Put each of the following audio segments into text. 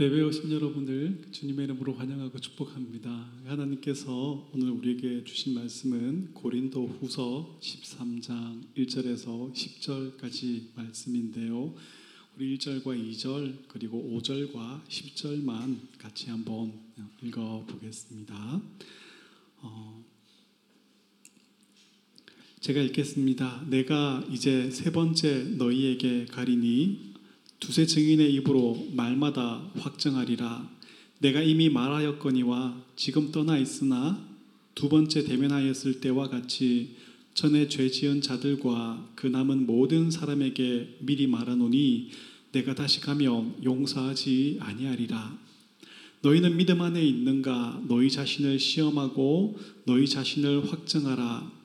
예배 오신 여러분들 주님의 이름으로 환영하고 축복합니다. 하나님께서 오늘 우리에게 주신 말씀은 고린도 후서 13장 1절에서 10절까지 말씀인데요. 우리 1절과 2절 그리고 5절과 10절만 같이 한번 읽어 보겠습니다. 어, 제가 읽겠습니다. 내가 이제 세 번째 너희에게 가리니 두세 증인의 입으로 말마다 확정하리라. 내가 이미 말하였거니와 지금 떠나 있으나 두 번째 대면하였을 때와 같이 전에 죄 지은 자들과 그 남은 모든 사람에게 미리 말하노니 내가 다시 가면 용서하지 아니하리라. 너희는 믿음 안에 있는가? 너희 자신을 시험하고 너희 자신을 확정하라.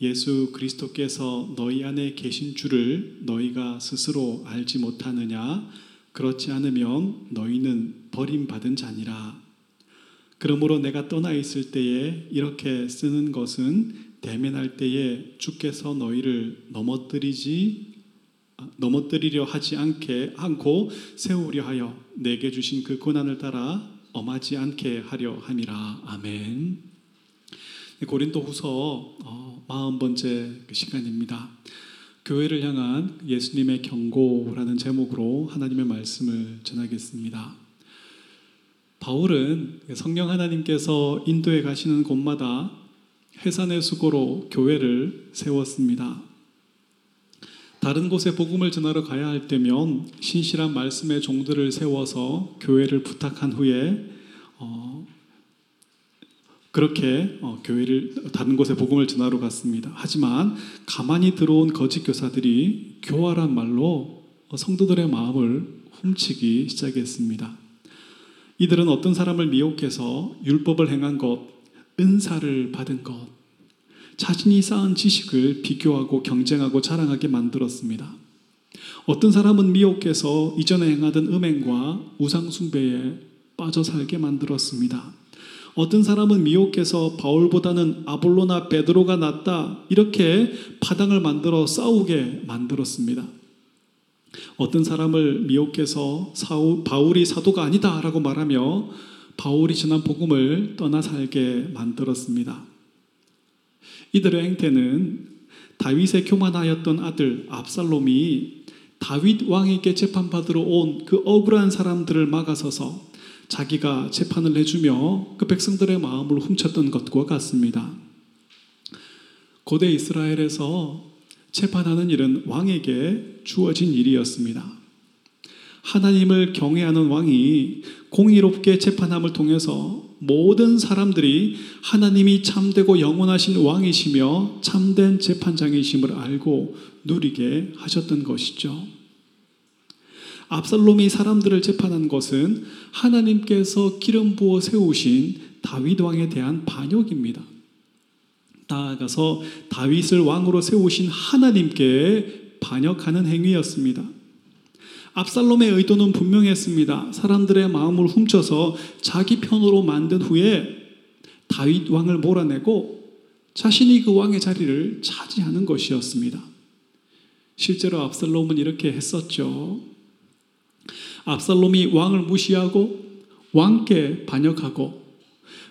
예수 그리스도께서 너희 안에 계신 줄을 너희가 스스로 알지 못하느냐? 그렇지 않으면 너희는 버림받은 자니라. 그러므로 내가 떠나 있을 때에 이렇게 쓰는 것은 대면할 때에 주께서 너희를 넘어뜨리지 넘어뜨리려 하지 않게 않고 세우려 하여 내게 주신 그 고난을 따라 엄하지 않게 하려 함이라. 아멘. 고린도 후서 어, 마흔 번째 그 시간입니다. 교회를 향한 예수님의 경고라는 제목으로 하나님의 말씀을 전하겠습니다. 바울은 성령 하나님께서 인도에 가시는 곳마다 해산의 수고로 교회를 세웠습니다. 다른 곳에 복음을 전하러 가야 할 때면 신실한 말씀의 종들을 세워서 교회를 부탁한 후에 어, 그렇게 어, 교회를 다른 곳에 복음을 전하러 갔습니다. 하지만 가만히 들어온 거짓 교사들이 교활한 말로 성도들의 마음을 훔치기 시작했습니다. 이들은 어떤 사람을 미혹해서 율법을 행한 것, 은사를 받은 것, 자신이 쌓은 지식을 비교하고 경쟁하고 자랑하게 만들었습니다. 어떤 사람은 미혹해서 이전에 행하던 음행과 우상숭배에 빠져 살게 만들었습니다. 어떤 사람은 미혹해서 바울보다는 아볼로나 베드로가 낫다 이렇게 파당을 만들어 싸우게 만들었습니다. 어떤 사람을 미혹해서 사우, 바울이 사도가 아니다라고 말하며 바울이 전한 복음을 떠나 살게 만들었습니다. 이들의 행태는 다윗의 교만하였던 아들 압살롬이 다윗 왕에게 재판받으러 온 그 억울한 사람들을 막아서서 자기가 재판을 해주며 그 백성들의 마음을 훔쳤던 것과 같습니다. 고대 이스라엘에서 재판하는 일은 왕에게 주어진 일이었습니다. 하나님을 경외하는 왕이 공의롭게 재판함을 통해서 모든 사람들이 하나님이 참되고 영원하신 왕이시며 참된 재판장이심을 알고 누리게 하셨던 것이죠. 압살롬이 사람들을 재판한 것은 하나님께서 기름 부어 세우신 다윗 왕에 대한 반역입니다. 나아가서 다윗을 왕으로 세우신 하나님께 반역하는 행위였습니다. 압살롬의 의도는 분명했습니다. 사람들의 마음을 훔쳐서 자기 편으로 만든 후에 다윗 왕을 몰아내고 자신이 그 왕의 자리를 차지하는 것이었습니다. 실제로 압살롬은 이렇게 했었죠. 압살롬이 왕을 무시하고 왕께 반역하고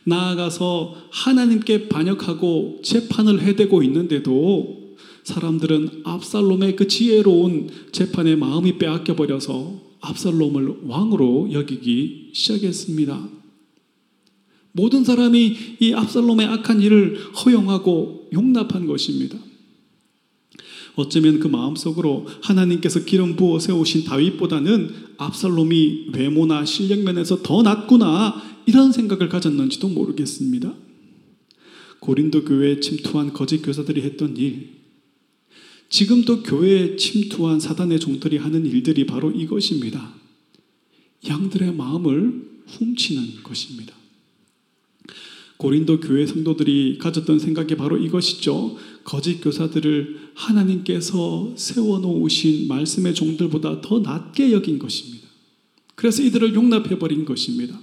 나아가서 하나님께 반역하고 재판을 해대고 있는데도 사람들은 압살롬의 그 지혜로운 재판의 마음이 빼앗겨 버려서 압살롬을 왕으로 여기기 시작했습니다. 모든 사람이 이 압살롬의 악한 일을 허용하고 용납한 것입니다. 어쩌면 그 마음속으로 하나님께서 기름 부어 세우신 다윗보다는 압살롬이 외모나 실력 면에서 더 낫구나 이런 생각을 가졌는지도 모르겠습니다. 고린도 교회에 침투한 거짓 교사들이 했던 일, 지금도 교회에 침투한 사단의 종들이 하는 일들이 바로 이것입니다. 양들의 마음을 훔치는 것입니다. 고린도 교회 성도들이 가졌던 생각이 바로 이것이죠. 거짓 교사들을 하나님께서 세워놓으신 말씀의 종들보다 더 낮게 여긴 것입니다. 그래서 이들을 용납해버린 것입니다.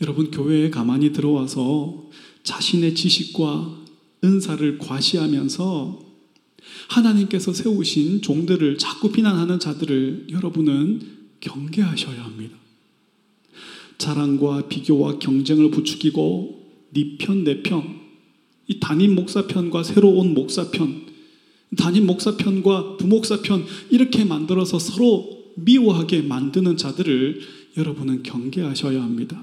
여러분, 교회에 가만히 들어와서 자신의 지식과 은사를 과시하면서 하나님께서 세우신 종들을 자꾸 비난하는 자들을 여러분은 경계하셔야 합니다. 자랑과 비교와 경쟁을 부추기고 네 편, 내 편, 이 담임 목사 편과 새로 온 목사 편, 담임 목사 편과 부목사 편 이렇게 만들어서 서로 미워하게 만드는 자들을 여러분은 경계하셔야 합니다.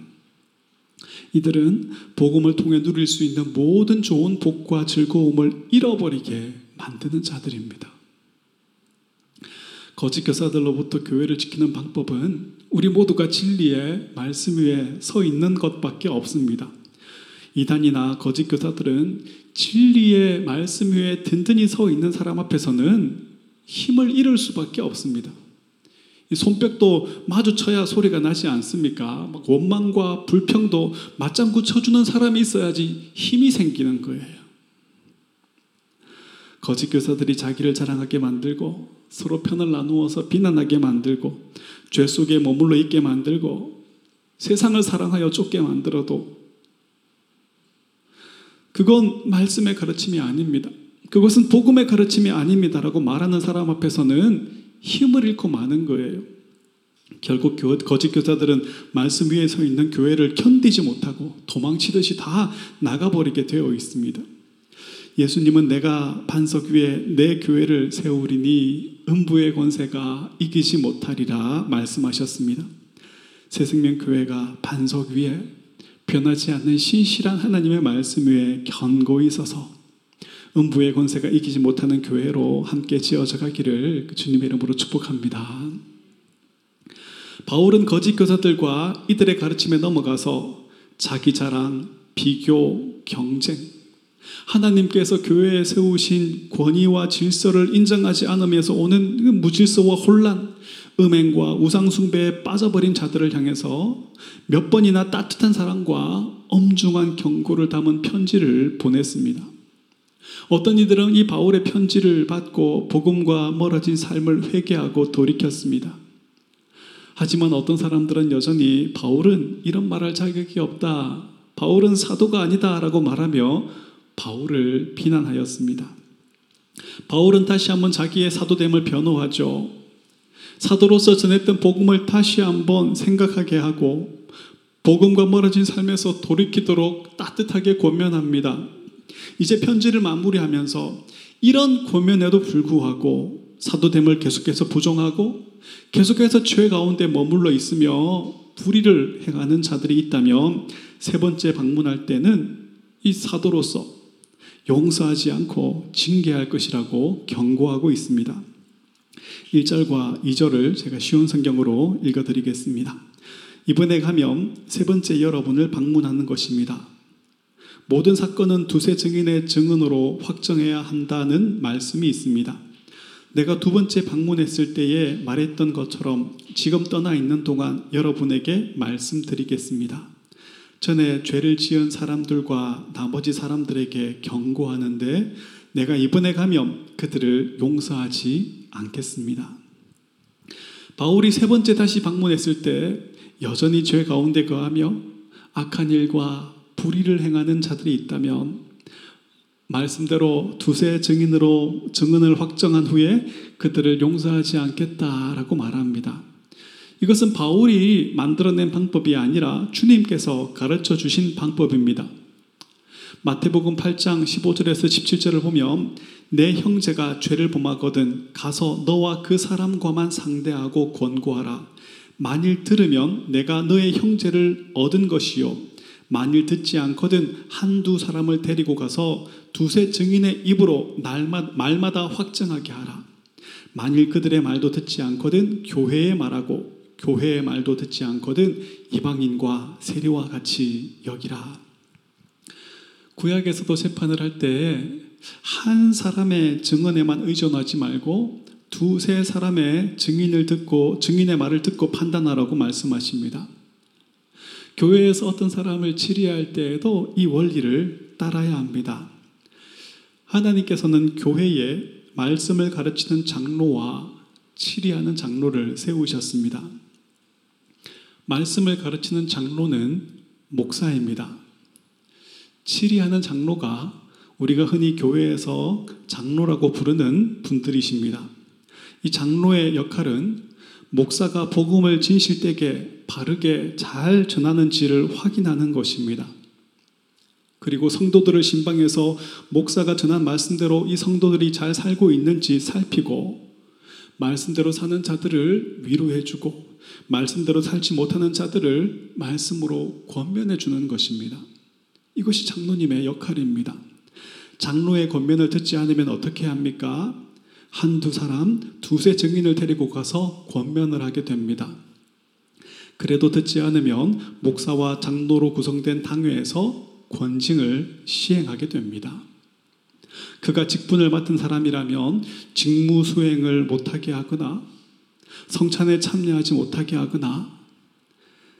이들은 복음을 통해 누릴 수 있는 모든 좋은 복과 즐거움을 잃어버리게 만드는 자들입니다. 거짓 교사들로부터 교회를 지키는 방법은 우리 모두가 진리의 말씀 위에 서 있는 것밖에 없습니다. 이단이나 거짓 교사들은 진리의 말씀 위에 든든히 서 있는 사람 앞에서는 힘을 잃을 수밖에 없습니다. 손뼉도 마주쳐야 소리가 나지 않습니까? 원망과 불평도 맞장구 쳐주는 사람이 있어야지 힘이 생기는 거예요. 거짓 교사들이 자기를 자랑하게 만들고 서로 편을 나누어서 비난하게 만들고 죄 속에 머물러 있게 만들고 세상을 사랑하여 쫓게 만들어도 그건 말씀의 가르침이 아닙니다. 그것은 복음의 가르침이 아닙니다라고 말하는 사람 앞에서는 힘을 잃고 마는 거예요. 결국 거짓 교사들은 말씀 위에 서 있는 교회를 견디지 못하고 도망치듯이 다 나가버리게 되어 있습니다. 예수님은 내가 반석 위에 내 교회를 세우리니 음부의 권세가 이기지 못하리라 말씀하셨습니다. 새생명교회가 반석 위에 변하지 않는 신실한 하나님의 말씀 위에 견고히 서서 음부의 권세가 이기지 못하는 교회로 함께 지어져 가기를 주님의 이름으로 축복합니다. 바울은 거짓 교사들과 이들의 가르침에 넘어가서 자기 자랑, 비교, 경쟁, 하나님께서 교회에 세우신 권위와 질서를 인정하지 않으면서 오는 그 무질서와 혼란, 음행과 우상숭배에 빠져버린 자들을 향해서 몇 번이나 따뜻한 사랑과 엄중한 경고를 담은 편지를 보냈습니다. 어떤 이들은 이 바울의 편지를 받고 복음과 멀어진 삶을 회개하고 돌이켰습니다. 하지만 어떤 사람들은 여전히 바울은 이런 말할 자격이 없다. 바울은 사도가 아니다 라고 말하며 바울을 비난하였습니다. 바울은 다시 한번 자기의 사도됨을 변호하죠. 사도로서 전했던 복음을 다시 한번 생각하게 하고 복음과 멀어진 삶에서 돌이키도록 따뜻하게 권면합니다. 이제 편지를 마무리하면서 이런 권면에도 불구하고 사도됨을 계속해서 부정하고 계속해서 죄 가운데 머물러 있으며 불의를 행하는 자들이 있다면 세 번째 방문할 때는 이 사도로서 용서하지 않고 징계할 것이라고 경고하고 있습니다. 1절과 2절을 제가 쉬운 성경으로 읽어드리겠습니다. 이번에 가면 세 번째 여러분을 방문하는 것입니다. 모든 사건은 두세 증인의 증언으로 확정해야 한다는 말씀이 있습니다. 내가 두 번째 방문했을 때에 말했던 것처럼 지금 떠나 있는 동안 여러분에게 말씀드리겠습니다. 전에 죄를 지은 사람들과 나머지 사람들에게 경고하는데 내가 이번에 가면 그들을 용서하지 않겠습니다. 바울이 세 번째 다시 방문했을 때 여전히 죄 가운데 거하며 악한 일과 불의를 행하는 자들이 있다면 말씀대로 두세 증인으로 증언을 확정한 후에 그들을 용서하지 않겠다라고 말합니다. 이것은 바울이 만들어낸 방법이 아니라 주님께서 가르쳐 주신 방법입니다. 마태복음 8장 15절에서 17절을 보면 내 형제가 죄를 범하거든 가서 너와 그 사람과만 상대하고 권고하라. 만일 들으면 내가 너의 형제를 얻은 것이요. 만일 듣지 않거든 한두 사람을 데리고 가서 두세 증인의 입으로 말마다 확정하게 하라. 만일 그들의 말도 듣지 않거든 교회의 말하고 교회의 말도 듣지 않거든 이방인과 세리와 같이 여기라. 구약에서도 재판을 할때한 사람의 증언에만 의존하지 말고 두세 사람의 증인을 듣고 증인의 말을 듣고 판단하라고 말씀하십니다. 교회에서 어떤 사람을 치리할 때에도 이 원리를 따라야 합니다. 하나님께서는 교회에 말씀을 가르치는 장로와 치리하는 장로를 세우셨습니다. 말씀을 가르치는 장로는 목사입니다. 치리하는 장로가 우리가 흔히 교회에서 장로라고 부르는 분들이십니다. 이 장로의 역할은 목사가 복음을 진실되게 바르게 잘 전하는지를 확인하는 것입니다. 그리고 성도들을 신방해서 목사가 전한 말씀대로 이 성도들이 잘 살고 있는지 살피고 말씀대로 사는 자들을 위로해주고 말씀대로 살지 못하는 자들을 말씀으로 권면해 주는 것입니다. 이것이 장로님의 역할입니다. 장로의 권면을 듣지 않으면 어떻게 합니까? 한두 사람, 두세 증인을 데리고 가서 권면을 하게 됩니다. 그래도 듣지 않으면 목사와 장로로 구성된 당회에서 권징을 시행하게 됩니다. 그가 직분을 맡은 사람이라면 직무 수행을 못하게 하거나 성찬에 참여하지 못하게 하거나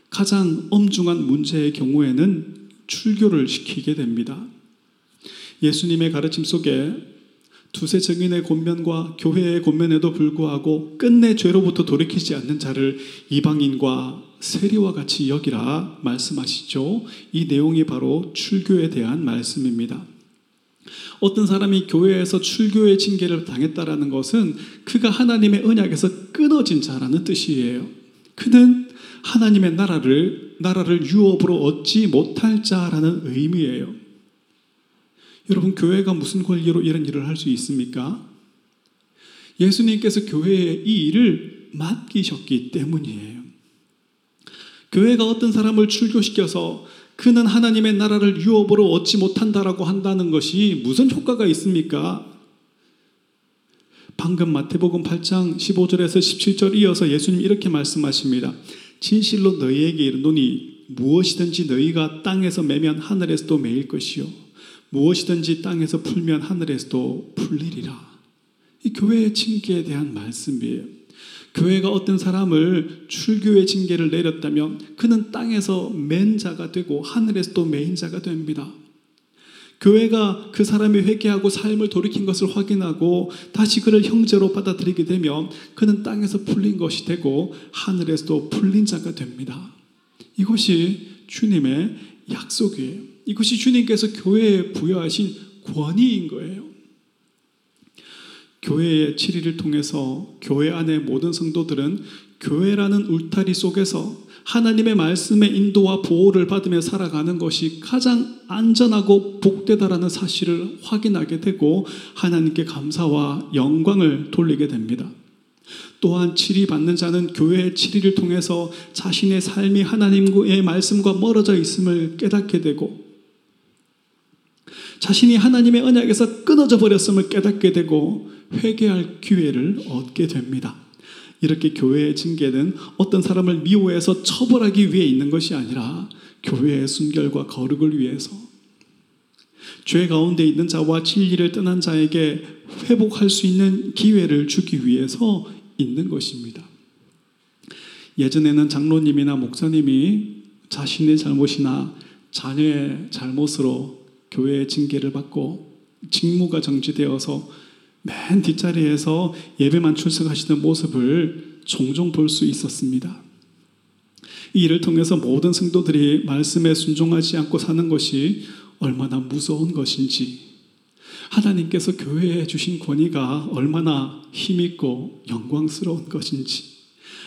가장 엄중한 문제의 경우에는 출교를 시키게 됩니다. 예수님의 가르침 속에 두세 증인의 권면과 교회의 권면에도 불구하고 끝내 죄로부터 돌이키지 않는 자를 이방인과 세리와 같이 여기라 말씀하시죠. 이 내용이 바로 출교에 대한 말씀입니다. 어떤 사람이 교회에서 출교의 징계를 당했다라는 것은 그가 하나님의 언약에서 끊어진 자라는 뜻이에요. 그는 하나님의 나라를 나라를 유업으로 얻지 못할 자라는 의미예요. 여러분 교회가 무슨 권리로 이런 일을 할 수 있습니까? 예수님께서 교회에 이 일을 맡기셨기 때문이에요. 교회가 어떤 사람을 출교시켜서 그는 하나님의 나라를 유업으로 얻지 못한다라고 한다는 것이 무슨 효과가 있습니까? 방금 마태복음 8장 15절에서 17절 이어서 예수님 이렇게 말씀하십니다. 진실로 너희에게 이르노니 무엇이든지 너희가 땅에서 매면 하늘에서도 매일 것이요 무엇이든지 땅에서 풀면 하늘에서도 풀리리라. 이 교회의 징계에 대한 말씀이에요. 교회가 어떤 사람을 출교의 징계를 내렸다면 그는 땅에서 매인 자가 되고 하늘에서도 매인 자가 됩니다. 교회가 그 사람이 회개하고 삶을 돌이킨 것을 확인하고 다시 그를 형제로 받아들이게 되면 그는 땅에서 풀린 것이 되고 하늘에서도 풀린 자가 됩니다. 이것이 주님의 약속이에요. 이것이 주님께서 교회에 부여하신 권위인 거예요. 교회의 7일을 통해서 교회 안의 모든 성도들은 교회라는 울타리 속에서 하나님의 말씀의 인도와 보호를 받으며 살아가는 것이 가장 안전하고 복되다라는 사실을 확인하게 되고 하나님께 감사와 영광을 돌리게 됩니다. 또한 7위 받는 자는 교회의 7위를 통해서 자신의 삶이 하나님의 말씀과 멀어져 있음을 깨닫게 되고 자신이 하나님의 언약에서 끊어져 버렸음을 깨닫게 되고 회개할 기회를 얻게 됩니다. 이렇게 교회의 징계는 어떤 사람을 미워해서 처벌하기 위해 있는 것이 아니라 교회의 순결과 거룩을 위해서 죄 가운데 있는 자와 진리를 떠난 자에게 회복할 수 있는 기회를 주기 위해서 있는 것입니다. 예전에는 장로님이나 목사님이 자신의 잘못이나 자녀의 잘못으로 교회의 징계를 받고 직무가 정지되어서 맨 뒷자리에서 예배만 출석하시는 모습을 종종 볼 수 있었습니다. 이 일을 통해서 모든 성도들이 말씀에 순종하지 않고 사는 것이 얼마나 무서운 것인지, 하나님께서 교회에 주신 권위가 얼마나 힘있고 영광스러운 것인지,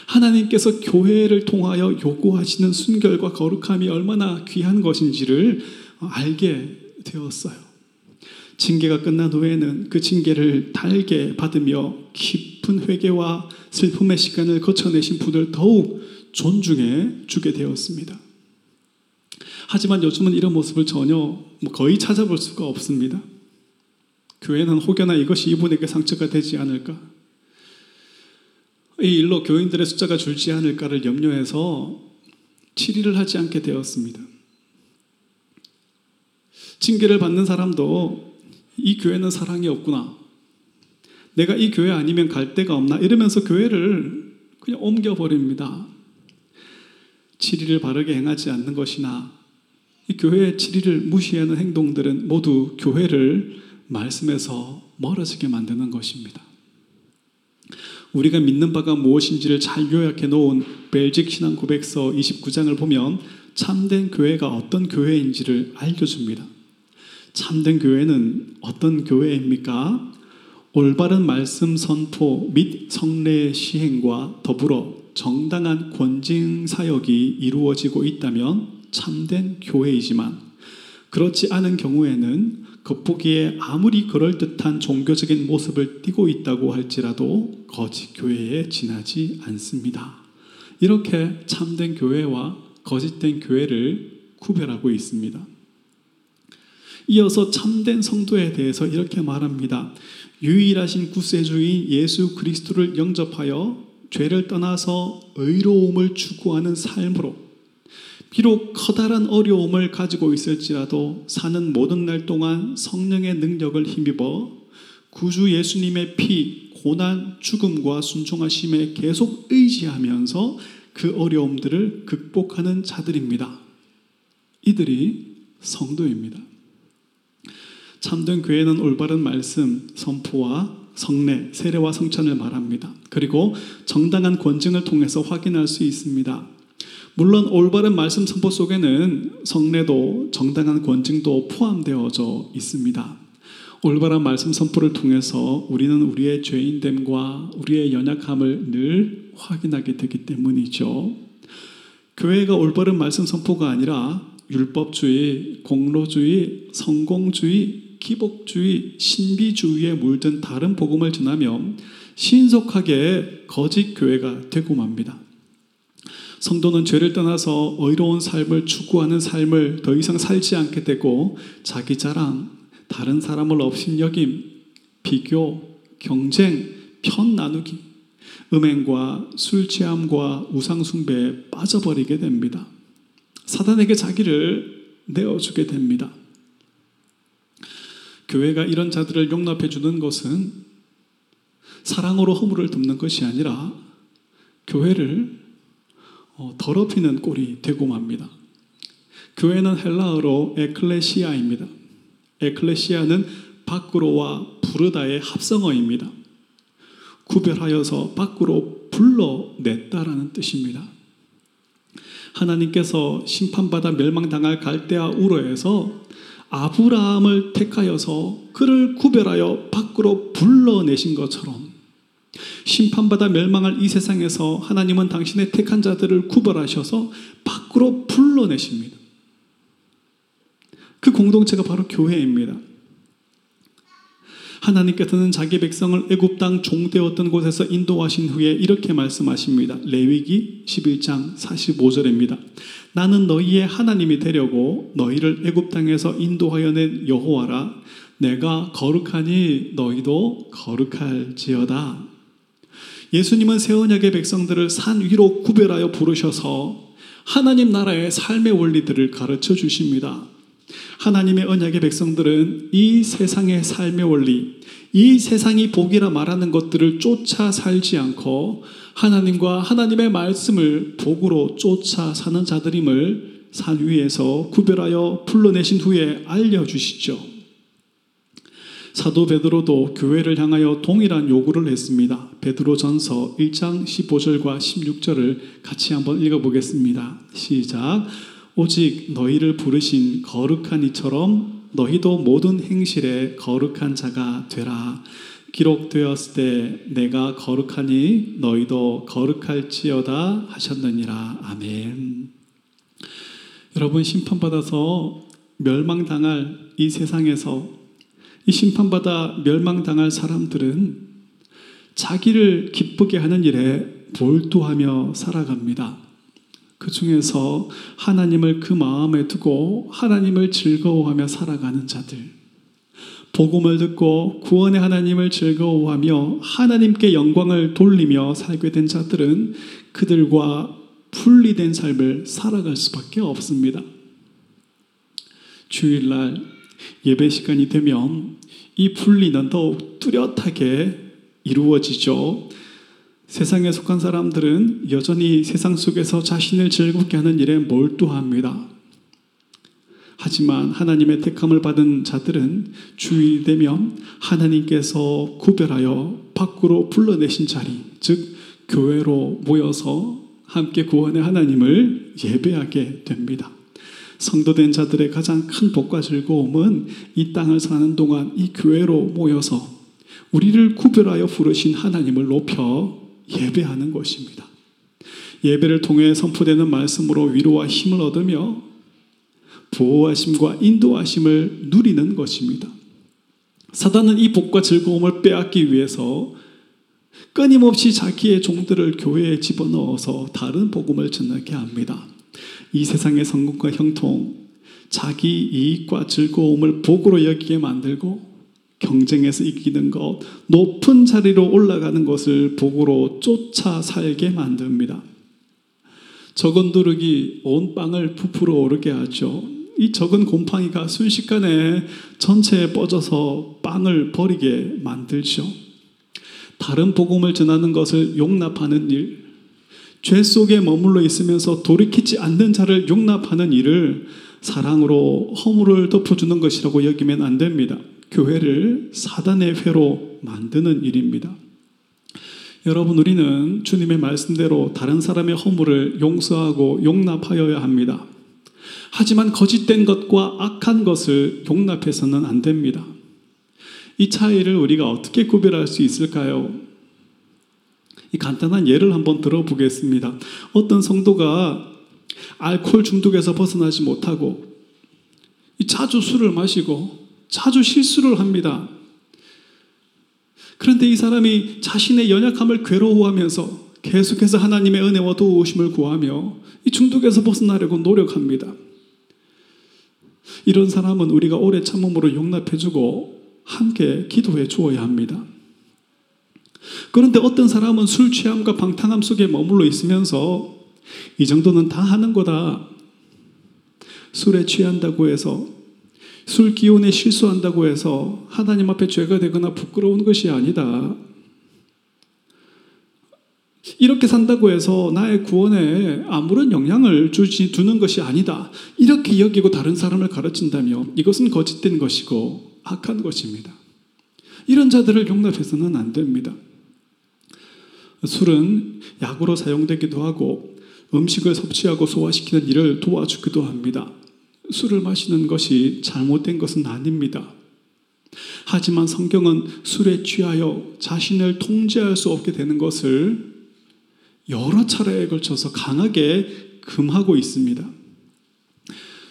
하나님께서 교회를 통하여 요구하시는 순결과 거룩함이 얼마나 귀한 것인지를 알게 되었어요. 징계가 끝난 후에는 그 징계를 달게 받으며 깊은 회개와 슬픔의 시간을 거쳐내신 분을 더욱 존중해 주게 되었습니다. 하지만 요즘은 이런 모습을 전혀 뭐 거의 찾아볼 수가 없습니다. 교회는 혹여나 이것이 이분에게 상처가 되지 않을까? 이 일로 교인들의 숫자가 줄지 않을까를 염려해서 치리를 하지 않게 되었습니다. 징계를 받는 사람도 이 교회는 사랑이 없구나. 내가 이 교회 아니면 갈 데가 없나? 이러면서 교회를 그냥 옮겨버립니다. 7일을 바르게 행하지 않는 것이나 이 교회의 7일을 무시하는 행동들은 모두 교회를 말씀에서 멀어지게 만드는 것입니다. 우리가 믿는 바가 무엇인지를 잘 요약해 놓은 벨직 신앙 고백서 29장을 보면 참된 교회가 어떤 교회인지를 알려줍니다. 참된 교회는 어떤 교회입니까? 올바른 말씀 선포 및 성례 시행과 더불어 정당한 권징 사역이 이루어지고 있다면 참된 교회이지만 그렇지 않은 경우에는 겉보기에 아무리 그럴듯한 종교적인 모습을 띠고 있다고 할지라도 거짓 교회에 지나지 않습니다. 이렇게 참된 교회와 거짓된 교회를 구별하고 있습니다. 이어서 참된 성도에 대해서 이렇게 말합니다. 유일하신 구세주인 예수 그리스도를 영접하여 죄를 떠나서 의로움을 추구하는 삶으로 비록 커다란 어려움을 가지고 있을지라도 사는 모든 날 동안 성령의 능력을 힘입어 구주 예수님의 피, 고난, 죽음과 순종하심에 계속 의지하면서 그 어려움들을 극복하는 자들입니다. 이들이 성도입니다. 참된 교회는 올바른 말씀, 선포와 성례, 세례와 성찬을 말합니다. 그리고 정당한 권증을 통해서 확인할 수 있습니다. 물론 올바른 말씀 선포 속에는 성례도 정당한 권증도 포함되어져 있습니다. 올바른 말씀 선포를 통해서 우리는 우리의 죄인됨과 우리의 연약함을 늘 확인하게 되기 때문이죠. 교회가 올바른 말씀 선포가 아니라 율법주의, 공로주의, 성공주의, 기복주의, 신비주의에 물든 다른 복음을 전하면 신속하게 거짓 교회가 되고 맙니다. 성도는 죄를 떠나서 의로운 삶을 추구하는 삶을 더 이상 살지 않게 되고 자기 자랑, 다른 사람을 업신여김, 비교, 경쟁, 편 나누기, 음행과 술 취함과 우상 숭배에 빠져버리게 됩니다. 사단에게 자기를 내어주게 됩니다. 교회가 이런 자들을 용납해 주는 것은 사랑으로 허물을 덮는 것이 아니라 교회를 어, 더럽히는 꼴이 되고 맙니다. 교회는 헬라어로 에클레시아입니다. 에클레시아는 밖으로와 부르다의 합성어입니다. 구별하여서 밖으로 불러냈다라는 뜻입니다. 하나님께서 심판받아 멸망당할 갈대아 우로에서 아브라함을 택하여서 그를 구별하여 밖으로 불러내신 것처럼 심판받아 멸망할 이 세상에서 하나님은 당신의 택한 자들을 구별하셔서 밖으로 불러내십니다. 그 공동체가 바로 교회입니다. 하나님께서는 자기 백성을 애굽 땅 종되었던 곳에서 인도하신 후에 이렇게 말씀하십니다. 레위기 11장 45절입니다. 나는 너희의 하나님이 되려고 너희를 애굽 땅에서 인도하여 낸 여호와라. 내가 거룩하니 너희도 거룩할지어다. 예수님은 새 언약의 백성들을 산 위로 구별하여 부르셔서 하나님 나라의 삶의 원리들을 가르쳐 주십니다. 하나님의 언약의 백성들은 이 세상의 삶의 원리, 이 세상이 복이라 말하는 것들을 쫓아 살지 않고 하나님과 하나님의 말씀을 복으로 쫓아 사는 자들임을 산 위에서 구별하여 불러내신 후에 알려주시죠. 사도 베드로도 교회를 향하여 동일한 요구를 했습니다. 베드로 전서 1장 15절과 16절을 같이 한번 읽어보겠습니다. 시작. 오직 너희를 부르신 거룩한 이처럼 너희도 모든 행실에 거룩한 자가 되라. 기록되었을 때 내가 거룩하니 너희도 거룩할지어다 하셨느니라. 아멘. 여러분 심판받아서 멸망당할 이 세상에서 이 심판받아 멸망당할 사람들은 자기를 기쁘게 하는 일에 몰두하며 살아갑니다. 그 중에서 하나님을 그 마음에 두고 하나님을 즐거워하며 살아가는 자들. 복음을 듣고 구원의 하나님을 즐거워하며 하나님께 영광을 돌리며 살게 된 자들은 그들과 분리된 삶을 살아갈 수밖에 없습니다. 주일날 예배 시간이 되면 이 분리는 더욱 뚜렷하게 이루어지죠. 세상에 속한 사람들은 여전히 세상 속에서 자신을 즐겁게 하는 일에 몰두합니다. 하지만 하나님의 택함을 받은 자들은 주일 되면 하나님께서 구별하여 밖으로 불러내신 자리, 즉 교회로 모여서 함께 구원의 하나님을 예배하게 됩니다. 성도된 자들의 가장 큰 복과 즐거움은 이 땅을 사는 동안 이 교회로 모여서 우리를 구별하여 부르신 하나님을 높여 예배하는 것입니다. 예배를 통해 선포되는 말씀으로 위로와 힘을 얻으며 보호하심과 인도하심을 누리는 것입니다. 사단은 이 복과 즐거움을 빼앗기 위해서 끊임없이 자기의 종들을 교회에 집어넣어서 다른 복음을 전하게 합니다. 이 세상의 성공과 형통, 자기 이익과 즐거움을 복으로 여기게 만들고 경쟁에서 이기는 것, 높은 자리로 올라가는 것을 복으로 쫓아 살게 만듭니다. 적은 누룩이 온 빵을 부풀어 오르게 하죠. 이 적은 곰팡이가 순식간에 전체에 뻗어서 빵을 버리게 만들죠. 다른 복음을 전하는 것을 용납하는 일, 죄 속에 머물러 있으면서 돌이키지 않는 자를 용납하는 일을 사랑으로 허물을 덮어주는 것이라고 여기면 안 됩니다. 교회를 사단의 회로 만드는 일입니다. 여러분, 우리는 주님의 말씀대로 다른 사람의 허물을 용서하고 용납하여야 합니다. 하지만 거짓된 것과 악한 것을 용납해서는 안 됩니다. 이 차이를 우리가 어떻게 구별할 수 있을까요? 이 간단한 예를 한번 들어보겠습니다. 어떤 성도가 알코올 중독에서 벗어나지 못하고 자주 술을 마시고 자주 실수를 합니다. 그런데 이 사람이 자신의 연약함을 괴로워하면서 계속해서 하나님의 은혜와 도우심을 구하며 이 중독에서 벗어나려고 노력합니다. 이런 사람은 우리가 오래 참음으로 용납해주고 함께 기도해 주어야 합니다. 그런데 어떤 사람은 술 취함과 방탕함 속에 머물러 있으면서 이 정도는 다 하는 거다. 술에 취한다고 해서 술 기운에 실수한다고 해서 하나님 앞에 죄가 되거나 부끄러운 것이 아니다. 이렇게 산다고 해서 나의 구원에 아무런 영향을 주지, 두는 것이 아니다. 이렇게 여기고 다른 사람을 가르친다면 이것은 거짓된 것이고 악한 것입니다. 이런 자들을 용납해서는 안 됩니다. 술은 약으로 사용되기도 하고 음식을 섭취하고 소화시키는 일을 도와주기도 합니다. 술을 마시는 것이 잘못된 것은 아닙니다. 하지만 성경은 술에 취하여 자신을 통제할 수 없게 되는 것을 여러 차례에 걸쳐서 강하게 금하고 있습니다.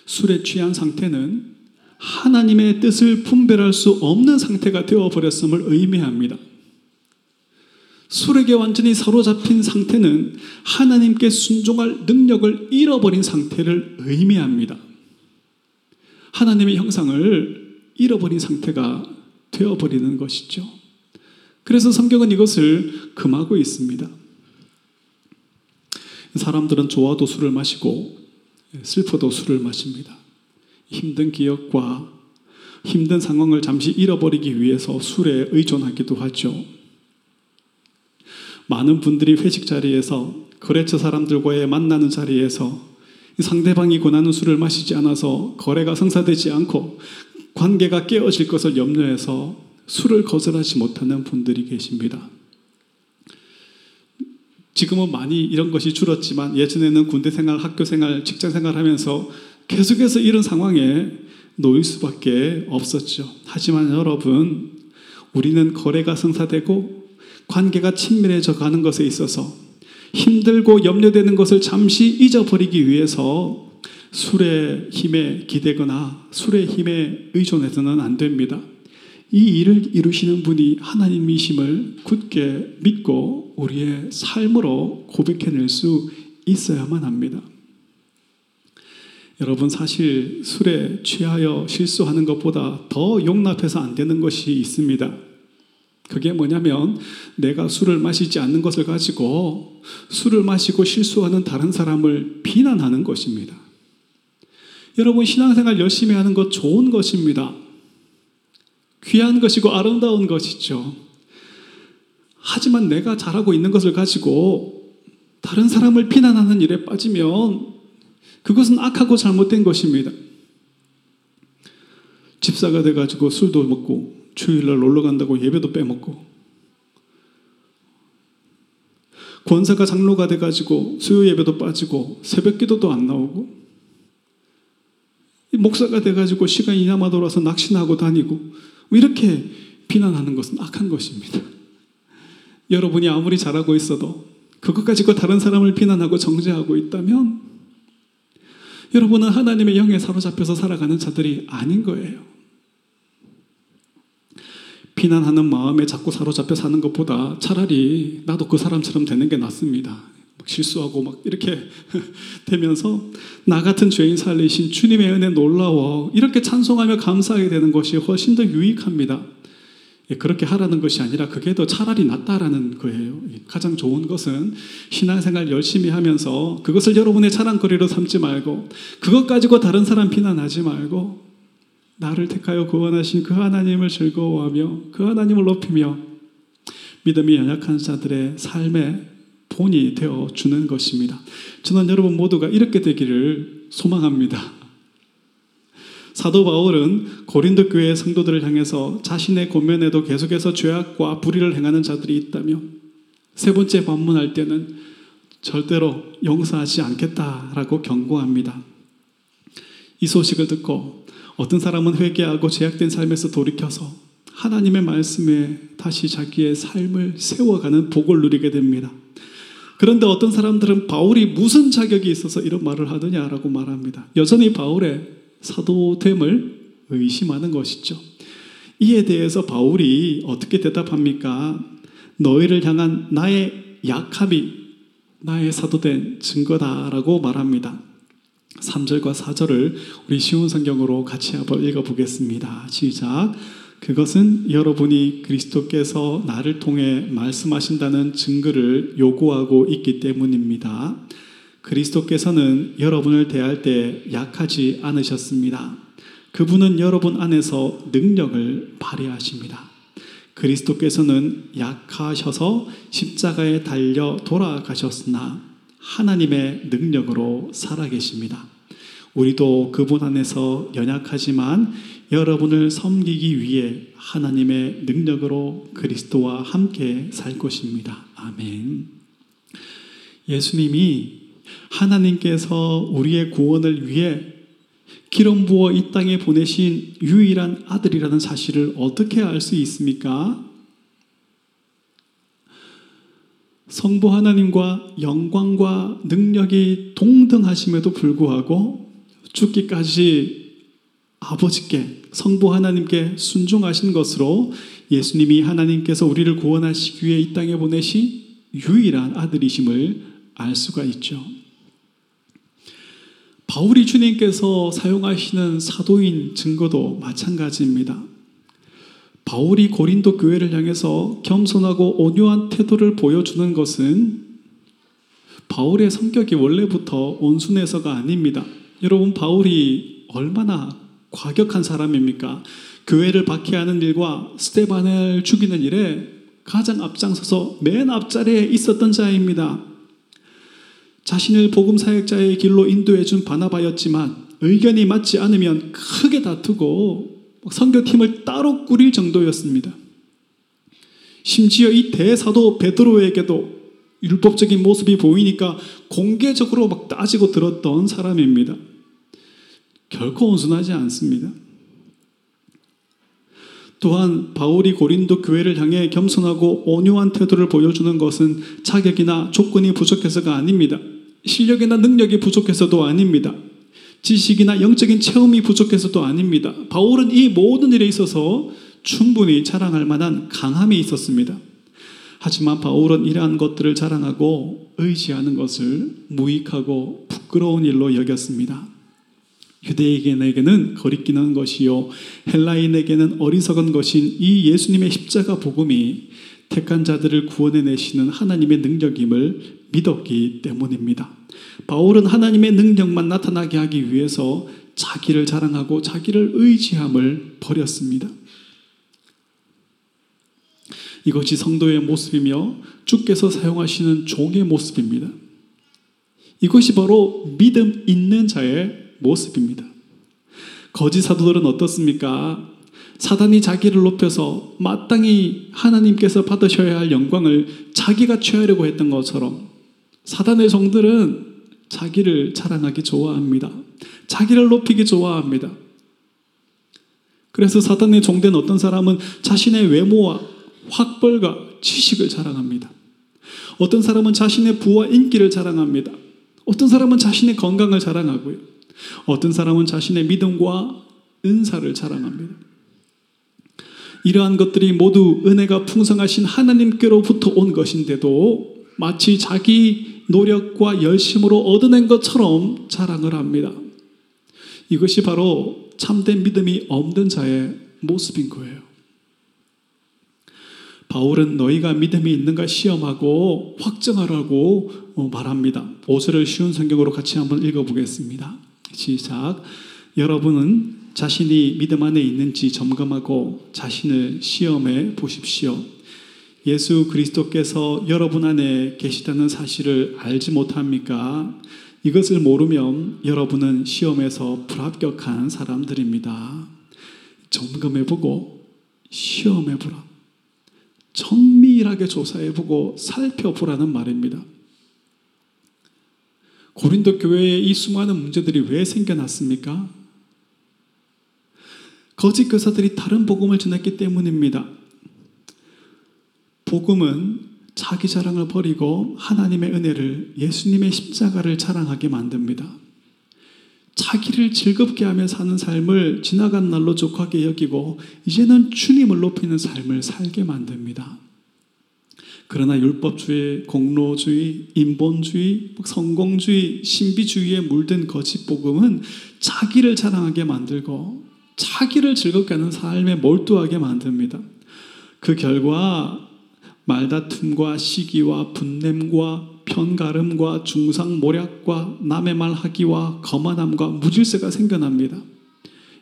술에 취한 상태는 하나님의 뜻을 분별할 수 없는 상태가 되어버렸음을 의미합니다. 술에게 완전히 사로잡힌 상태는 하나님께 순종할 능력을 잃어버린 상태를 의미합니다. 하나님의 형상을 잃어버린 상태가 되어버리는 것이죠. 그래서 성경은 이것을 금하고 있습니다. 사람들은 좋아도 술을 마시고 슬퍼도 술을 마십니다. 힘든 기억과 힘든 상황을 잠시 잃어버리기 위해서 술에 의존하기도 하죠. 많은 분들이 회식 자리에서 거래처 사람들과의 만나는 자리에서 상대방이 권하는 술을 마시지 않아서 거래가 성사되지 않고 관계가 깨어질 것을 염려해서 술을 거절하지 못하는 분들이 계십니다. 지금은 많이 이런 것이 줄었지만 예전에는 군대 생활, 학교 생활, 직장 생활 하면서 계속해서 이런 상황에 놓일 수밖에 없었죠. 하지만 여러분, 우리는 거래가 성사되고 관계가 친밀해져 가는 것에 있어서 힘들고 염려되는 것을 잠시 잊어버리기 위해서 술의 힘에 기대거나 술의 힘에 의존해서는 안 됩니다. 이 일을 이루시는 분이 하나님이심을 굳게 믿고 우리의 삶으로 고백해낼 수 있어야만 합니다. 여러분 사실 술에 취하여 실수하는 것보다 더 용납해서 안 되는 것이 있습니다. 그게 뭐냐면 내가 술을 마시지 않는 것을 가지고 술을 마시고 실수하는 다른 사람을 비난하는 것입니다. 여러분 신앙생활 열심히 하는 것 좋은 것입니다. 귀한 것이고 아름다운 것이죠. 하지만 내가 잘하고 있는 것을 가지고 다른 사람을 비난하는 일에 빠지면 그것은 악하고 잘못된 것입니다. 집사가 돼가지고 술도 먹고 주일날 놀러 간다고 예배도 빼먹고 권사가 장로가 돼가지고 수요 예배도 빠지고 새벽 기도도 안 나오고 목사가 돼가지고 시간이 남아 돌아서 낚시나고 다니고 이렇게 비난하는 것은 악한 것입니다. 여러분이 아무리 잘하고 있어도 그것 가지고 다른 사람을 비난하고 정죄하고 있다면 여러분은 하나님의 영에 사로잡혀서 살아가는 자들이 아닌 거예요. 비난하는 마음에 자꾸 사로잡혀 사는 것보다 차라리 나도 그 사람처럼 되는 게 낫습니다. 실수하고 막 이렇게 되면서 나 같은 죄인 살리신 주님의 은혜 놀라워 이렇게 찬송하며 감사하게 되는 것이 훨씬 더 유익합니다. 예, 그렇게 하라는 것이 아니라 그게 더 차라리 낫다라는 거예요. 예, 가장 좋은 것은 신앙생활 열심히 하면서 그것을 여러분의 자랑거리로 삼지 말고 그것 가지고 다른 사람 비난하지 말고 나를 택하여 구원하신 그 하나님을 즐거워하며 그 하나님을 높이며 믿음이 연약한 자들의 삶의 본이 되어 주는 것입니다. 저는 여러분 모두가 이렇게 되기를 소망합니다. 사도 바울은 고린도 교회 성도들을 향해서 자신의 고면에도 계속해서 죄악과 불의를 행하는 자들이 있다며 세 번째 반문할 때는 절대로 용서하지 않겠다라고 경고합니다. 이 소식을 듣고 어떤 사람은 회개하고 죄악된 삶에서 돌이켜서 하나님의 말씀에 다시 자기의 삶을 세워가는 복을 누리게 됩니다. 그런데 어떤 사람들은 바울이 무슨 자격이 있어서 이런 말을 하느냐라고 말합니다. 여전히 바울의 사도됨을 의심하는 것이죠. 이에 대해서 바울이 어떻게 대답합니까? 너희를 향한 나의 약함이 나의 사도된 증거다라고 말합니다. 3절과 4절을 우리 쉬운 성경으로 같이 한번 읽어보겠습니다. 시작. 그것은 여러분이 그리스도께서 나를 통해 말씀하신다는 증거를 요구하고 있기 때문입니다. 그리스도께서는 여러분을 대할 때 약하지 않으셨습니다. 그분은 여러분 안에서 능력을 발휘하십니다. 그리스도께서는 약하셔서 십자가에 달려 돌아가셨으나 하나님의 능력으로 살아계십니다. 우리도 그분 안에서 연약하지만 여러분을 섬기기 위해 하나님의 능력으로 그리스도와 함께 살 것입니다. 아멘. 예수님이 하나님께서 우리의 구원을 위해 기름 부어 이 땅에 보내신 유일한 아들이라는 사실을 어떻게 알 수 있습니까? 성부 하나님과 영광과 능력이 동등하심에도 불구하고 죽기까지 아버지께 성부 하나님께 순종하신 것으로 예수님이 하나님께서 우리를 구원하시기 위해 이 땅에 보내신 유일한 아들이심을 알 수가 있죠. 바울이 주님께서 사용하시는 사도인 증거도 마찬가지입니다. 바울이 고린도 교회를 향해서 겸손하고 온유한 태도를 보여주는 것은 바울의 성격이 원래부터 온순해서가 아닙니다. 여러분, 바울이 얼마나 과격한 사람입니까? 교회를 박해하는 일과 스테반을 죽이는 일에 가장 앞장서서 맨 앞자리에 있었던 자입니다. 자신을 복음 사역자의 길로 인도해 준 바나바였지만 의견이 맞지 않으면 크게 다투고 선교팀을 따로 꾸릴 정도였습니다. 심지어 이 대사도 베드로에게도 율법적인 모습이 보이니까 공개적으로 막 따지고 들었던 사람입니다. 결코 온순하지 않습니다. 또한 바울이 고린도 교회를 향해 겸손하고 온유한 태도를 보여주는 것은 자격이나 조건이 부족해서가 아닙니다. 실력이나 능력이 부족해서도 아닙니다. 지식이나 영적인 체험이 부족해서도 아닙니다. 바울은 이 모든 일에 있어서 충분히 자랑할 만한 강함이 있었습니다. 하지만 바울은 이러한 것들을 자랑하고 의지하는 것을 무익하고 부끄러운 일로 여겼습니다. 유대인에게는 거리끼는 것이요 헬라인에게는 어리석은 것인 이 예수님의 십자가 복음이 택한 자들을 구원해 내시는 하나님의 능력임을 믿었기 때문입니다. 바울은 하나님의 능력만 나타나게 하기 위해서 자기를 자랑하고 자기를 의지함을 버렸습니다. 이것이 성도의 모습이며 주께서 사용하시는 종의 모습입니다. 이것이 바로 믿음 있는 자의 모습입니다. 거짓 사도들은 어떻습니까? 사단이 자기를 높여서 마땅히 하나님께서 받으셔야 할 영광을 자기가 취하려고 했던 것처럼 사단의 종들은 자기를 자랑하기 좋아합니다. 자기를 높이기 좋아합니다. 그래서 사단의 종된 어떤 사람은 자신의 외모와 학벌과 지식을 자랑합니다. 어떤 사람은 자신의 부와 인기를 자랑합니다. 어떤 사람은 자신의 건강을 자랑하고요. 어떤 사람은 자신의 믿음과 은사를 자랑합니다. 이러한 것들이 모두 은혜가 풍성하신 하나님께로부터 온 것인데도 마치 자기 노력과 열심으로 얻어낸 것처럼 자랑을 합니다. 이것이 바로 참된 믿음이 없는 자의 모습인 거예요. 바울은 너희가 믿음이 있는가 시험하고 확정하라고 어, 말합니다. 5절을 쉬운 성경으로 같이 한번 읽어보겠습니다. 시작. 여러분은 자신이 믿음 안에 있는지 점검하고 자신을 시험해 보십시오. 예수 그리스도께서 여러분 안에 계시다는 사실을 알지 못합니까? 이것을 모르면 여러분은 시험에서 불합격한 사람들입니다. 점검해보고 시험해보라. 정밀하게 조사해보고 살펴보라는 말입니다. 고린도 교회에 이 수많은 문제들이 왜 생겨났습니까? 거짓 교사들이 다른 복음을 전했기 때문입니다. 복음은 자기 자랑을 버리고 하나님의 은혜를 예수님의 십자가를 자랑하게 만듭니다. 자기를 즐겁게 하며 사는 삶을 지나간 날로 족하게 여기고 이제는 주님을 높이는 삶을 살게 만듭니다. 그러나 율법주의, 공로주의, 인본주의, 성공주의, 신비주의에 물든 거짓 복음은 자기를 자랑하게 만들고 자기를 즐겁게 하는 삶에 몰두하게 만듭니다. 그 결과 말다툼과 시기와 분냄과 편가름과 중상모략과 남의 말 하기와 거만함과 무질서가 생겨납니다.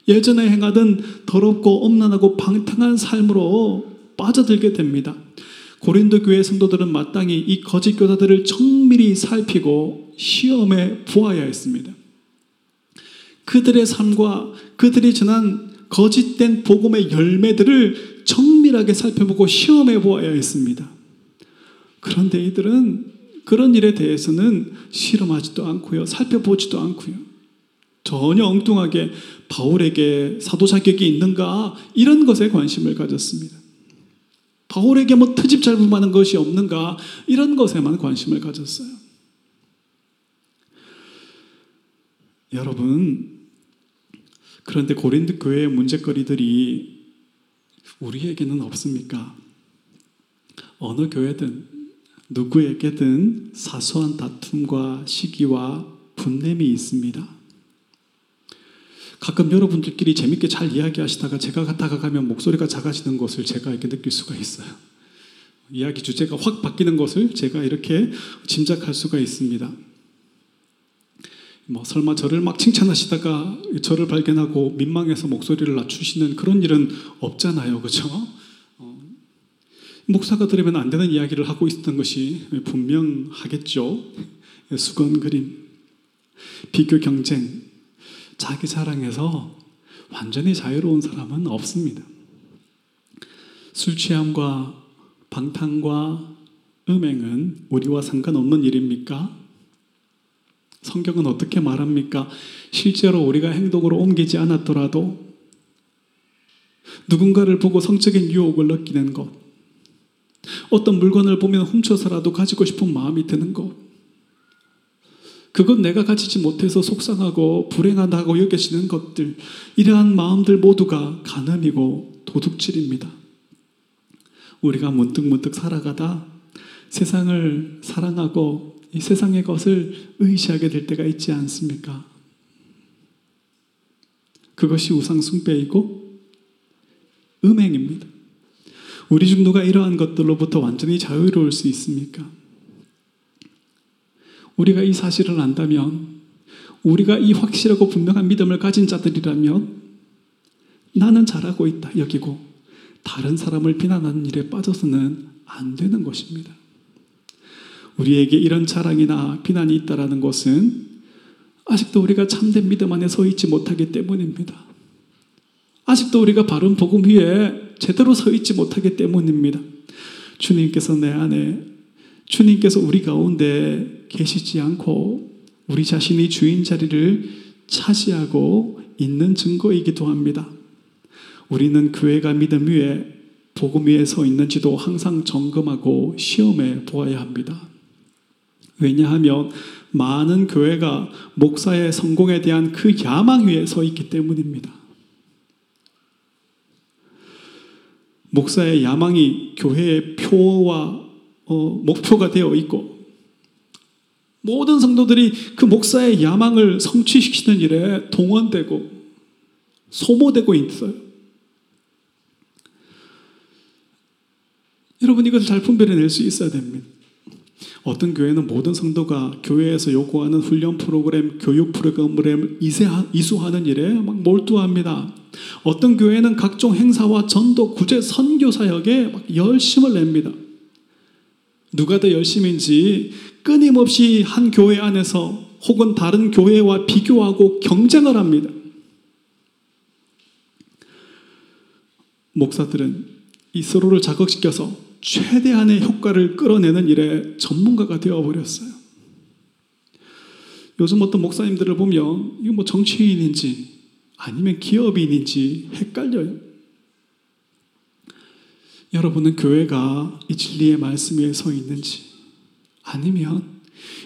예전에 행하던 더럽고 엄난하고 방탕한 삶으로 빠져들게 됩니다. 고린도 교회 성도들은 마땅히 이 거짓 교사들을 정밀히 살피고 시험에 보아야 했습니다. 그들의 삶과 그들이 전한 거짓된 복음의 열매들을 정밀하게 살펴보고 시험해 보아야 했습니다. 그런데 이들은 그런 일에 대해서는 실험하지도 않고요. 살펴보지도 않고요. 전혀 엉뚱하게 바울에게 사도 자격이 있는가 이런 것에 관심을 가졌습니다. 바울에게 뭐 트집 잘 부만한 것이 없는가 이런 것에만 관심을 가졌어요. 여러분 그런데 고린도 교회의 문제거리들이 우리에게는 없습니까? 어느 교회든 누구에게든 사소한 다툼과 시기와 분냄이 있습니다. 가끔 여러분들끼리 재밌게 잘 이야기하시다가 제가 다가가면 목소리가 작아지는 것을 제가 이렇게 느낄 수가 있어요. 이야기 주제가 확 바뀌는 것을 제가 이렇게 짐작할 수가 있습니다. 뭐 설마 저를 막 칭찬하시다가 저를 발견하고 민망해서 목소리를 낮추시는 그런 일은 없잖아요. 그렇죠? 목사가 들으면 안 되는 이야기를 하고 있었던 것이 분명하겠죠. 수건 그림, 비교 경쟁, 자기 자랑에서 완전히 자유로운 사람은 없습니다. 술 취함과 방탕과 음행은 우리와 상관없는 일입니까? 성경은 어떻게 말합니까? 실제로 우리가 행동으로 옮기지 않았더라도 누군가를 보고 성적인 유혹을 느끼는 것, 어떤 물건을 보면 훔쳐서라도 가지고 싶은 마음이 드는 것. 그건 내가 가지지 못해서 속상하고 불행하다고 여겨지는 것들, 이러한 마음들 모두가 간음이고 도둑질입니다. 우리가 문득문득 살아가다 세상을 사랑하고 이 세상의 것을 의지하게 될 때가 있지 않습니까? 그것이 우상숭배이고 음행입니다. 우리 중 누가 이러한 것들로부터 완전히 자유로울 수 있습니까? 우리가 이 사실을 안다면, 우리가 이 확실하고 분명한 믿음을 가진 자들이라면, 나는 잘하고 있다 여기고, 다른 사람을 비난하는 일에 빠져서는 안 되는 것입니다. 우리에게 이런 자랑이나 비난이 있다라는 것은 아직도 우리가 참된 믿음 안에 서 있지 못하기 때문입니다. 아직도 우리가 바른 복음 위에 제대로 서 있지 못하기 때문입니다. 주님께서 내 안에, 주님께서 우리 가운데 계시지 않고 우리 자신이 주인 자리를 차지하고 있는 증거이기도 합니다. 우리는 교회가 믿음 위에 복음 위에 서 있는지도 항상 점검하고 시험해 보아야 합니다. 왜냐하면 많은 교회가 목사의 성공에 대한 그 야망 위에 서 있기 때문입니다. 목사의 야망이 교회의 표와 어, 목표가 되어 있고 모든 성도들이 그 목사의 야망을 성취시키는 일에 동원되고 소모되고 있어요. 여러분 이것을 잘 분별해낼 수 있어야 됩니다. 어떤 교회는 모든 성도가 교회에서 요구하는 훈련 프로그램, 교육 프로그램을 이수하는 일에 막 몰두합니다. 어떤 교회는 각종 행사와 전도, 구제, 선교 사역에 막 열심을 냅니다. 누가 더 열심인지 끊임없이 한 교회 안에서 혹은 다른 교회와 비교하고 경쟁을 합니다. 목사들은 이 서로를 자극시켜서 최대한의 효과를 끌어내는 일에 전문가가 되어버렸어요. 요즘 어떤 목사님들을 보면 이거 뭐 정치인인지 아니면 기업인인지 헷갈려요. 여러분은 교회가 이 진리의 말씀 위에 서 있는지 아니면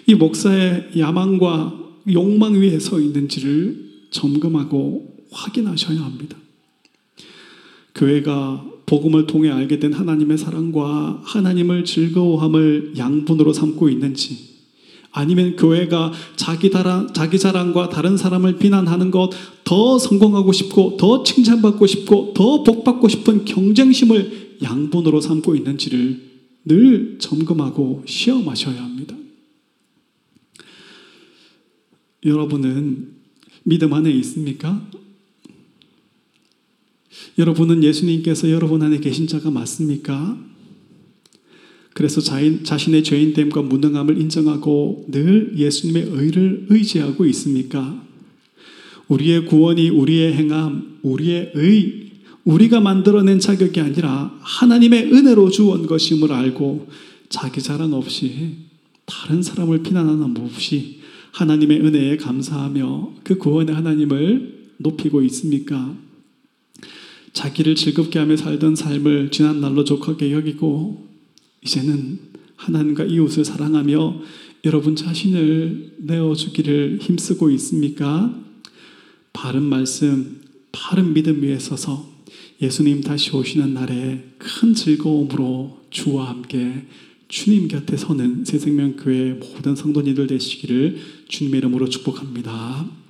이 목사의 야망과 욕망 위에 서 있는지를 점검하고 확인하셔야 합니다. 교회가 복음을 통해 알게 된 하나님의 사랑과 하나님을 즐거워함을 양분으로 삼고 있는지 아니면 교회가 자기 자랑, 자기 자랑과 다른 사람을 비난하는 것, 더 성공하고 싶고, 더 칭찬받고 싶고, 더 복받고 싶은 경쟁심을 양분으로 삼고 있는지를 늘 점검하고 시험하셔야 합니다. 여러분은 믿음 안에 있습니까? 여러분은 예수님께서 여러분 안에 계신 자가 맞습니까? 그래서 자인, 자신의 죄인됨과 무능함을 인정하고 늘 예수님의 의를 의지하고 있습니까? 우리의 구원이 우리의 행함, 우리의 의, 우리가 만들어낸 자격이 아니라 하나님의 은혜로 주온 것임을 알고 자기 자랑 없이 다른 사람을 비난하는 없이 하나님의 은혜에 감사하며 그 구원의 하나님을 높이고 있습니까? 자기를 즐겁게 하며 살던 삶을 지난 날로 족하게 여기고 이제는 하나님과 이웃을 사랑하며 여러분 자신을 내어주기를 힘쓰고 있습니까? 바른 말씀, 바른 믿음 위에 서서 예수님 다시 오시는 날에 큰 즐거움으로 주와 함께 주님 곁에 서는 새생명교회 모든 성도님들 되시기를 주님의 이름으로 축복합니다.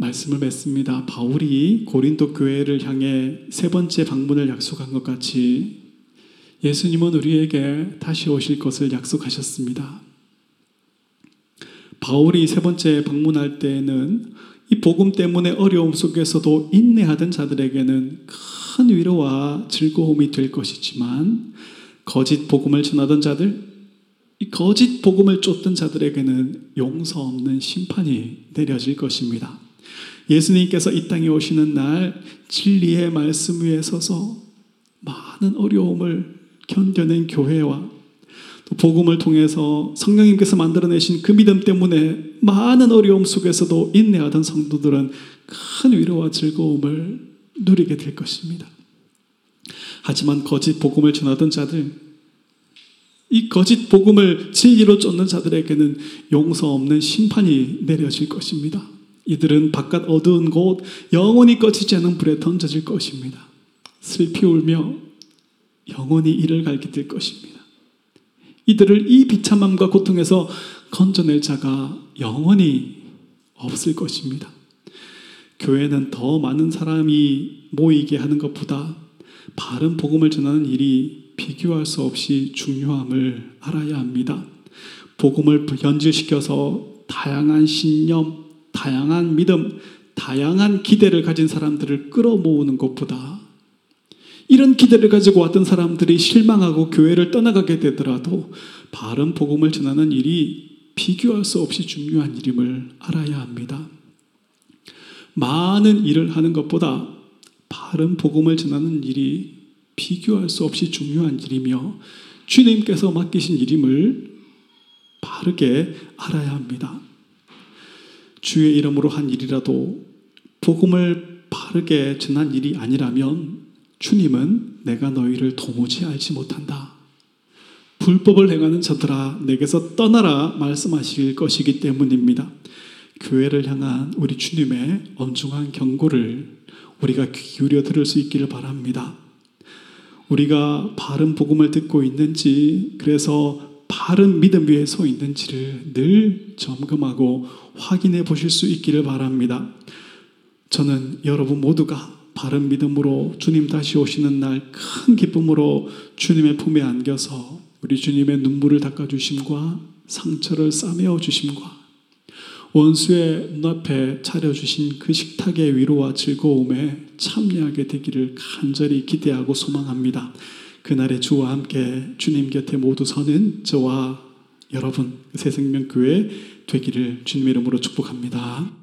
말씀을 맺습니다. 바울이 고린도 교회를 향해 세 번째 방문을 약속한 것 같이 예수님은 우리에게 다시 오실 것을 약속하셨습니다. 바울이 세 번째 방문할 때에는 이 복음 때문에 어려움 속에서도 인내하던 자들에게는 큰 위로와 즐거움이 될 것이지만 거짓 복음을 전하던 자들, 이 거짓 복음을 쫓던 자들에게는 용서 없는 심판이 내려질 것입니다. 예수님께서 이 땅에 오시는 날 진리의 말씀 위에 서서 많은 어려움을 견뎌낸 교회와 또 복음을 통해서 성령님께서 만들어내신 그 믿음 때문에 많은 어려움 속에서도 인내하던 성도들은 큰 위로와 즐거움을 누리게 될 것입니다. 하지만 거짓 복음을 전하던 자들, 이 거짓 복음을 진리로 쫓는 자들에게는 용서 없는 심판이 내려질 것입니다. 이들은 바깥 어두운 곳 영원히 꺼지지 않은 불에 던져질 것입니다. 슬피 울며 영원히 이를 갈게 될 것입니다. 이들을 이 비참함과 고통에서 건져낼 자가 영원히 없을 것입니다. 교회는 더 많은 사람이 모이게 하는 것보다 바른 복음을 전하는 일이 비교할 수 없이 중요함을 알아야 합니다. 복음을 변질시켜서 다양한 신념, 다양한 믿음, 다양한 기대를 가진 사람들을 끌어모으는 것보다 이런 기대를 가지고 왔던 사람들이 실망하고 교회를 떠나가게 되더라도 바른 복음을 전하는 일이 비교할 수 없이 중요한 일임을 알아야 합니다. 많은 일을 하는 것보다 바른 복음을 전하는 일이 비교할 수 없이 중요한 일이며 주님께서 맡기신 일임을 바르게 알아야 합니다. 주의 이름으로 한 일이라도 복음을 바르게 지난 일이 아니라면 주님은 내가 너희를 도무지 알지 못한다. 불법을 행하는 자들아 내게서 떠나라 말씀하실 것이기 때문입니다. 교회를 향한 우리 주님의 엄중한 경고를 우리가 귀 기울여 들을 수 있기를 바랍니다. 우리가 바른 복음을 듣고 있는지 그래서 바른 믿음 위에 서 있는지를 늘 점검하고 확인해 보실 수 있기를 바랍니다. 저는 여러분 모두가 바른 믿음으로 주님 다시 오시는 날 큰 기쁨으로 주님의 품에 안겨서 우리 주님의 눈물을 닦아주심과 상처를 싸매어 주심과 원수의 눈앞에 차려주신 그 식탁의 위로와 즐거움에 참여하게 되기를 간절히 기대하고 소망합니다. 그날의 주와 함께 주님 곁에 모두 서는 저와 여러분 새 생명 교회 되기를 주님 이름으로 축복합니다.